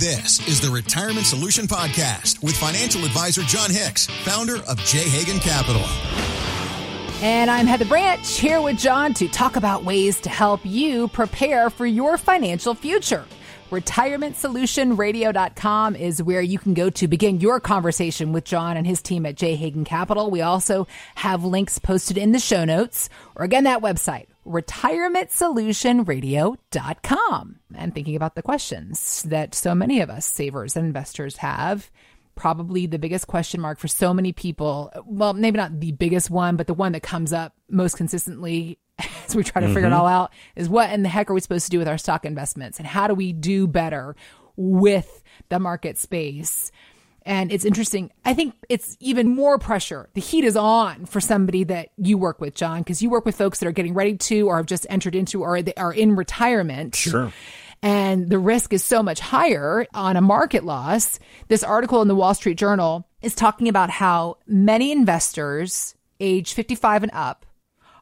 This is the Retirement Solution Podcast with financial advisor Jon Hicks, founder of J. Hagan Capital. And I'm Heather Branch here with Jon to talk about ways to help you prepare for your financial future. RetirementSolutionRadio.com is where you can go to begin your conversation with Jon and his team at J. Hagan Capital. We also have links posted in the show notes, or again, that website, retirementsolutionradio.com. And thinking about the questions that so many of us savers and investors have probably the biggest question mark for so many people. Well, maybe not the biggest one, but the one that comes up most consistently as we try to mm-hmm. figure it all out is what in the heck are we supposed to do with our stock investments and how do we do better with the market space? And it's interesting. I think it's even more pressure. The heat is on for somebody that you work with, Jon, because you work with folks that are getting ready to or have just entered into or they are in retirement. Sure and the risk is so much higher on a market loss. This article in the Wall Street Journal is talking about how many investors age 55 and up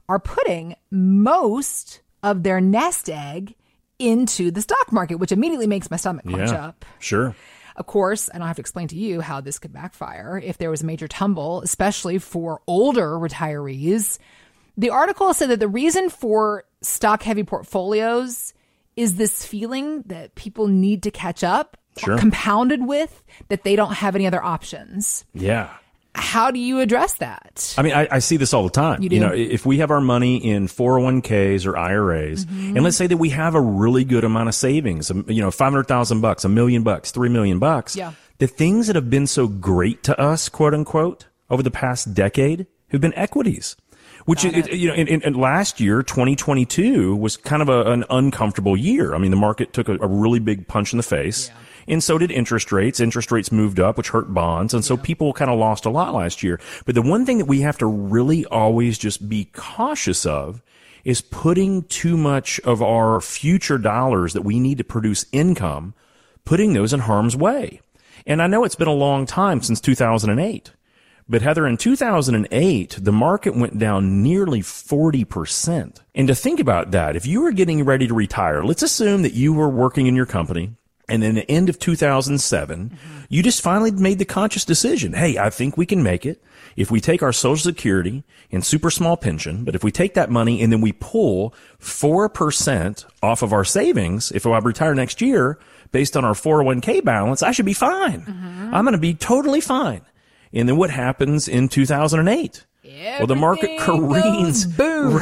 are putting most of their nest egg into the stock market, which immediately makes my stomach crunch yeah, up. Sure. Of course, I don't have to explain to you how this could backfire if there was a major tumble, especially for older retirees. The article said that the reason for stock heavy portfolios is this feeling that people need to catch up, sure. compounded with that they don't have any other options. Yeah. How do you address that? I mean, I, I see this all the time. You, you, know, if we have our money in 401ks or IRAs, mm-hmm. and let's say that we have a really good amount of savings, you know, 500,000 bucks, a million bucks, 3 million bucks. Yeah. The things that have been so great to us, quote unquote, over the past decade have been equities. Which it, you know, in, in, in, last year, 2022 was kind of a, an uncomfortable year. I mean, the market took a, a really big punch in the face. Yeah. And so did interest rates. Interest rates moved up, which hurt bonds. And so yeah. people kind of lost a lot last year. But the one thing that we have to really always just be cautious of is putting too much of our future dollars that we need to produce income, putting those in harm's way. And I know it's been a long time since 2008. But Heather, in 2008, the market went down nearly 40%. And to think about that, if you were getting ready to retire, let's assume that you were working in your company and in the end of 2007, mm-hmm. you just finally made the conscious decision. Hey, I think we can make it. If we take our social security and super small pension, but if we take that money and then we pull 4% off of our savings, if I retire next year based on our 401k balance, I should be fine. Mm-hmm. I'm going to be totally fine. And then what happens in 2008? Everything well, the market careens. Boom.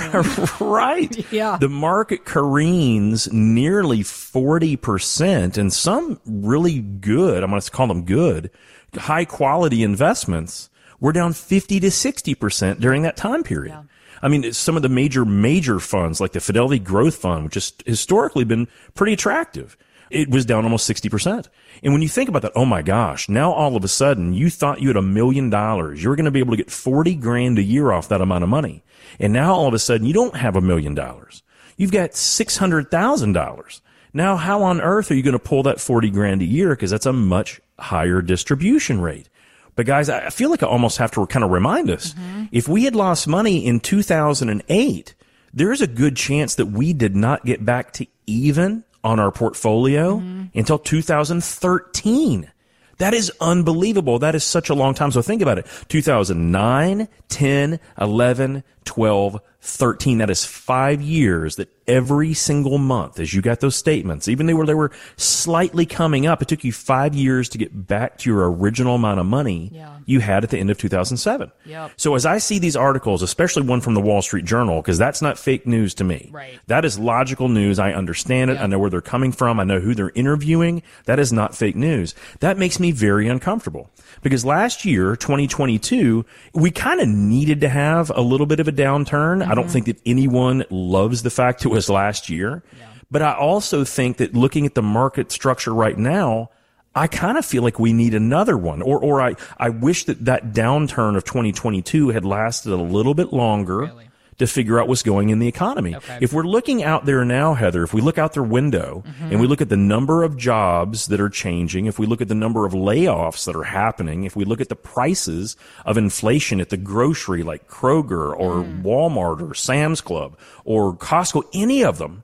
right. Yeah. The market careens nearly 40% and some really good, I'm going to call them good, high quality investments were down 50 to 60% during that time period. Yeah. I mean, some of the major, major funds like the Fidelity Growth Fund, which has historically been pretty attractive it was down almost 60%. And when you think about that, oh my gosh, now all of a sudden you thought you had a million dollars. You were going to be able to get 40 grand a year off that amount of money. And now all of a sudden you don't have a million dollars. You've got $600,000. Now how on earth are you going to pull that 40 grand a year? Cause that's a much higher distribution rate. But guys, I feel like I almost have to kind of remind us mm-hmm. if we had lost money in 2008, there's a good chance that we did not get back to even on our portfolio mm-hmm. until 2013. That is unbelievable. That is such a long time. So think about it. 2009, 10, 11, 12, 13. That is five years that every single month, as you got those statements, even though they were slightly coming up, it took you five years to get back to your original amount of money yeah. you had at the end of 2007. Yep. So as I see these articles, especially one from the Wall Street Journal, because that's not fake news to me. Right. That is logical news. I understand it. Yep. I know where they're coming from. I know who they're interviewing. That is not fake news. That makes me very uncomfortable because last year, 2022, we kind of needed to have a little bit of a downturn. Mm-hmm. I don't mm-hmm. think that anyone loves the fact it was last year, yeah. but I also think that looking at the market structure right now, I kind of feel like we need another one, or or I I wish that that downturn of 2022 had lasted a little bit longer. Really? To figure out what's going in the economy. Okay. If we're looking out there now, Heather, if we look out their window mm-hmm. and we look at the number of jobs that are changing, if we look at the number of layoffs that are happening, if we look at the prices of inflation at the grocery like Kroger or mm. Walmart or Sam's Club or Costco, any of them,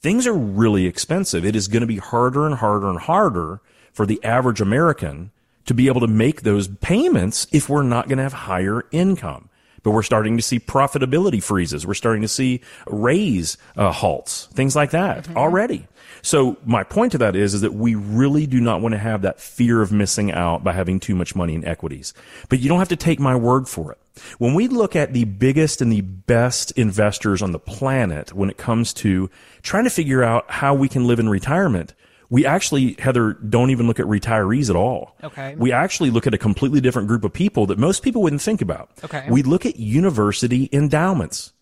things are really expensive. It is going to be harder and harder and harder for the average American to be able to make those payments if we're not going to have higher income. But we're starting to see profitability freezes. We're starting to see raise uh, halts, things like that mm-hmm. already. So my point to that is, is that we really do not want to have that fear of missing out by having too much money in equities. But you don't have to take my word for it. When we look at the biggest and the best investors on the planet when it comes to trying to figure out how we can live in retirement, we actually, Heather, don't even look at retirees at all. Okay. We actually look at a completely different group of people that most people wouldn't think about. Okay. We look at university endowments.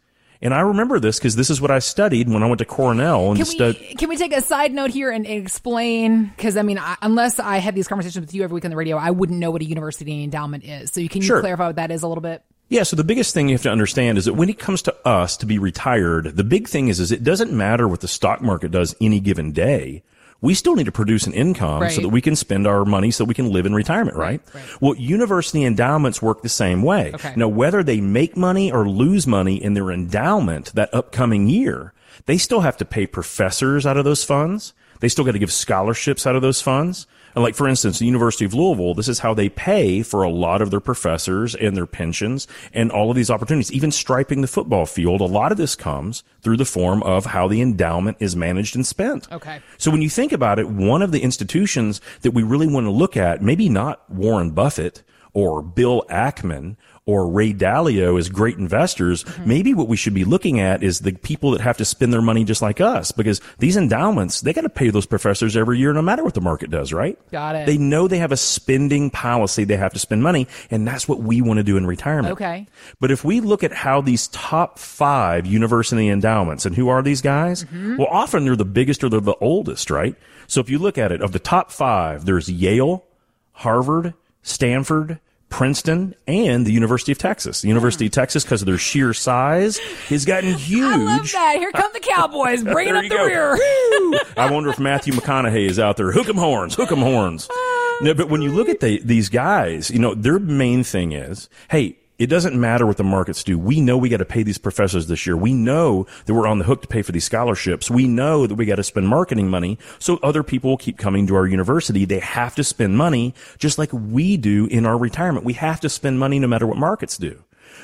And I remember this because this is what I studied when I went to Cornell and can stud- we, can we take a side note here and explain? Because I mean, I, unless I had these conversations with you every week on the radio, I wouldn't know what a university endowment is. So you can Sure. you clarify what that is a little bit? Yeah, so the biggest thing you have to understand is that when it comes to us to be retired, the big thing is, is it doesn't matter what the stock market does any given day. We still need to produce an income Right. so that we can spend our money so we can live in retirement, right? right. Well, university endowments work the same way. Okay. Now, whether they make money or lose money in their endowment that upcoming year, they still have to pay professors out of those funds. They still got to give scholarships out of those funds. And like, for instance, the University of Louisville, this is how they pay for a lot of their professors and their pensions and all of these opportunities, even striping the football field. A lot of this comes through the form of how the endowment is managed and spent. Okay. So when you think about it, one of the institutions that we really want to look at, maybe not Warren Buffett or Bill Ackman or Ray Dalio as great investors, Mm-hmm. maybe what we should be looking at is the people that have to spend their money just like us because these endowments, they got to pay those professors every year no matter what the market does, right? Got it. They know they have a spending policy. They have to spend money and that's what we want to do in retirement. Okay. But if we look at how these top five university endowments and who are these guys? Mm-hmm. Well, often they're the biggest or they're the oldest, right? So if you look at it, of the top five, there's Yale, Harvard, Stanford, Princeton, and the University of Texas. The University of hmm. Texas, because of their sheer size, has gotten huge. I love that. Here come the Cowboys, bringing up the go. rear. I wonder if Matthew McConaughey is out there. Hook 'em horns, hook 'em horns. No, but when you look at the, these guys, you know, their main thing is, hey, it doesn't matter what the markets do. We know we got to pay these professors this year. We know that we're on the hook to pay for these scholarships. We know that we got to spend marketing money so other people will keep coming to our university. They have to spend money just like we do in our retirement. We have to spend money no matter what markets do.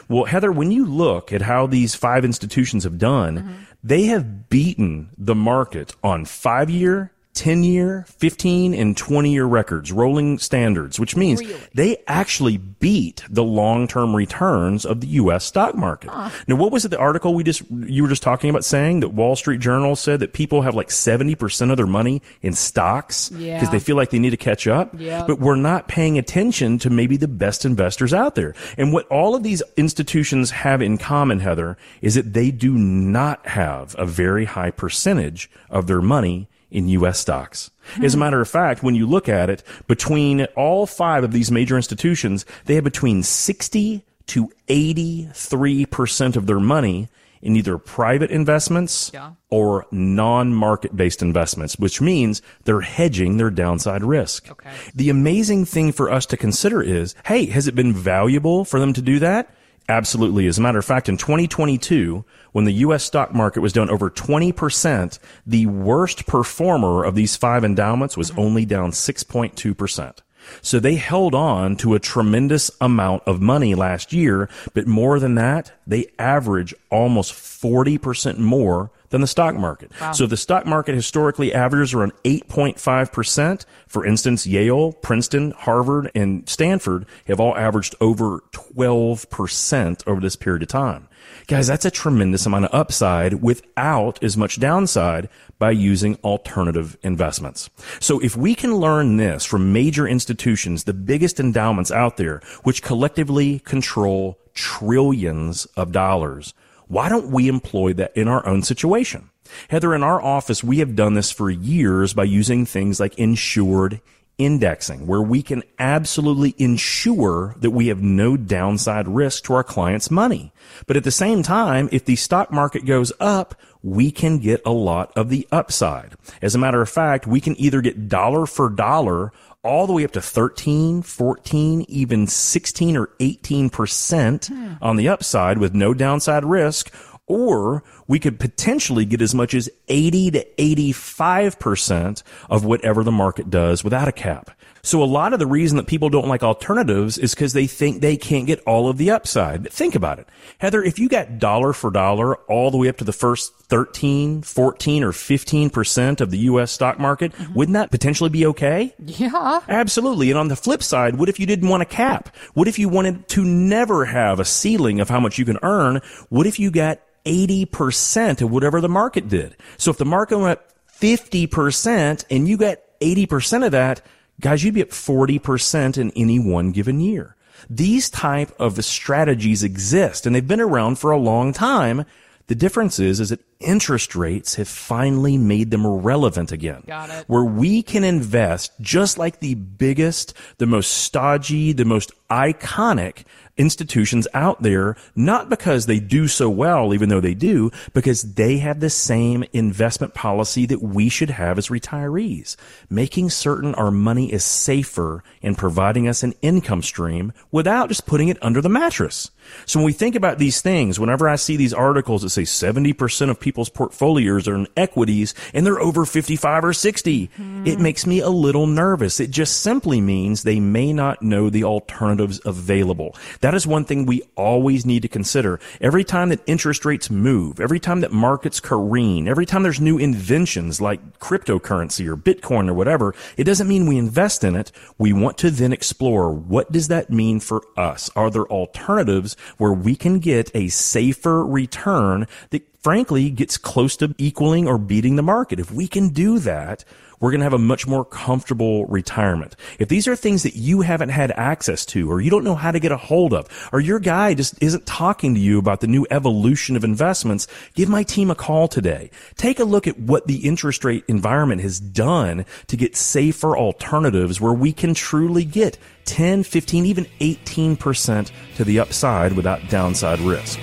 Well, Heather, when you look at how these five institutions have done, mm-hmm. they have beaten the market on five year, 10 year, 15 and 20 year records, rolling standards, which means Really? they actually beat the long-term returns of the U.S. stock market. Now, what was it? The article we just, you were just talking about saying that Wall Street Journal said that people have like 70% of their money in stocks because Yeah. they feel like they need to catch up. Yeah. But we're not paying attention to maybe the best investors out there. And what all of these institutions have in common, Heather, is that they do not have a very high percentage of their money in U.S. stocks. Hmm. As a matter of fact, when you look at it, between all five of these major institutions, they have between 60 to 83% of their money in either private investments Yeah. or non-market based investments, which means they're hedging their downside risk. Okay. The amazing thing for us to consider is, hey, has it been valuable for them to do that? Absolutely. As a matter of fact, in 2022, when the U.S. stock market was down over 20%, the worst performer of these five endowments was mm-hmm. only down 6.2%. So they held on to a tremendous amount of money last year, but more than that, they average almost 40% more than the stock market. So the stock market historically averages around 8.5%, for instance, Yale, Princeton, Harvard, and Stanford have all averaged over 12% over this period of time. Guys, that's a tremendous amount of upside without as much downside by using alternative investments. So if we can learn this from major institutions, the biggest endowments out there, which collectively control trillions of dollars, why don't we employ that in our own situation? Heather, in our office, we have done this for years by using things like insured indexing, where we can absolutely ensure that we have no downside risk to our clients' money. But at the same time, if the stock market goes up, we can get a lot of the upside. As a matter of fact, we can either get dollar for dollar all the way up to 13, 14, even 16 or 18% hmm. on the upside with no downside risk, or we could potentially get as much as 80 to 85% of whatever the market does without a cap. So a lot of the reason that people don't like alternatives is because they think they can't get all of the upside. Think about it. Heather, if you got dollar for dollar all the way up to the first 13, 14, or 15% of the U.S. stock market, mm-hmm. wouldn't that potentially be okay? Yeah. Absolutely. And on the flip side, what if you didn't want a cap? What if you wanted to never have a ceiling of how much you can earn? What if you got 80% of whatever the market did? So if the market went up 50% and you got 80% of that, guys, you'd be at 40% in any one given year. These type of strategies exist and they've been around for a long time. The difference is, is that interest rates have finally made them relevant again. Got it. Where we can invest just like the biggest, the most stodgy, the most iconic institutions out there, not because they do so well, even though they do, because they have the same investment policy that we should have as retirees, making certain our money is safer and providing us an income stream without just putting it under the mattress. So when we think about these things, whenever I see these articles that say 70% of people's portfolios are in equities and they're over 55 or 60, mm. it makes me a little nervous. It just simply means they may not know the alternatives available. That is one thing we always need to consider. Every time that interest rates move, every time that markets careen, every time there's new inventions like cryptocurrency or Bitcoin or whatever, it doesn't mean we invest in it. We want to then explore what does that mean for us? Are there alternatives where we can get a safer return that frankly gets close to equaling or beating the market. If we can do that, we're going to have a much more comfortable retirement. If these are things that you haven't had access to or you don't know how to get a hold of or your guy just isn't talking to you about the new evolution of investments, give my team a call today. Take a look at what the interest rate environment has done to get safer alternatives where we can truly get 10, 15, even 18% to the upside without downside risk.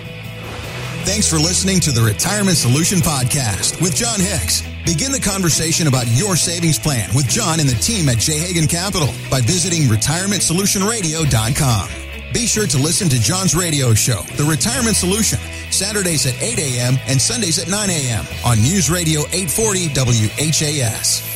Thanks for listening to the Retirement Solution Podcast with Jon Hicks. Begin the conversation about your savings plan with Jon and the team at J. Hagan Capital by visiting retirementsolutionradio.com. Be sure to listen to Jon's radio show, The Retirement Solution, Saturdays at 8 a.m. and Sundays at 9 a.m. on News Radio 840 WHAS.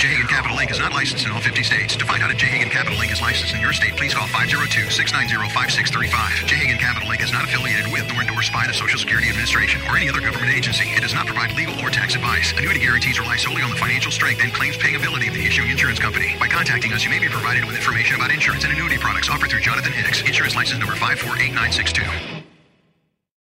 J. Hagan Capital Inc. is not licensed in all 50 states. To find out if J. Hagan Capital Inc. is licensed in your state, please call 502-690-5635. J. Hagan Capital Inc. is not affiliated with nor endorsed by the Social Security Administration or any other government agency. It does not provide legal or tax advice. Annuity guarantees rely solely on the financial strength and claims paying ability of the issuing insurance company. By contacting us, you may be provided with information about insurance and annuity products offered through Jonathan Hicks, insurance license number 548962.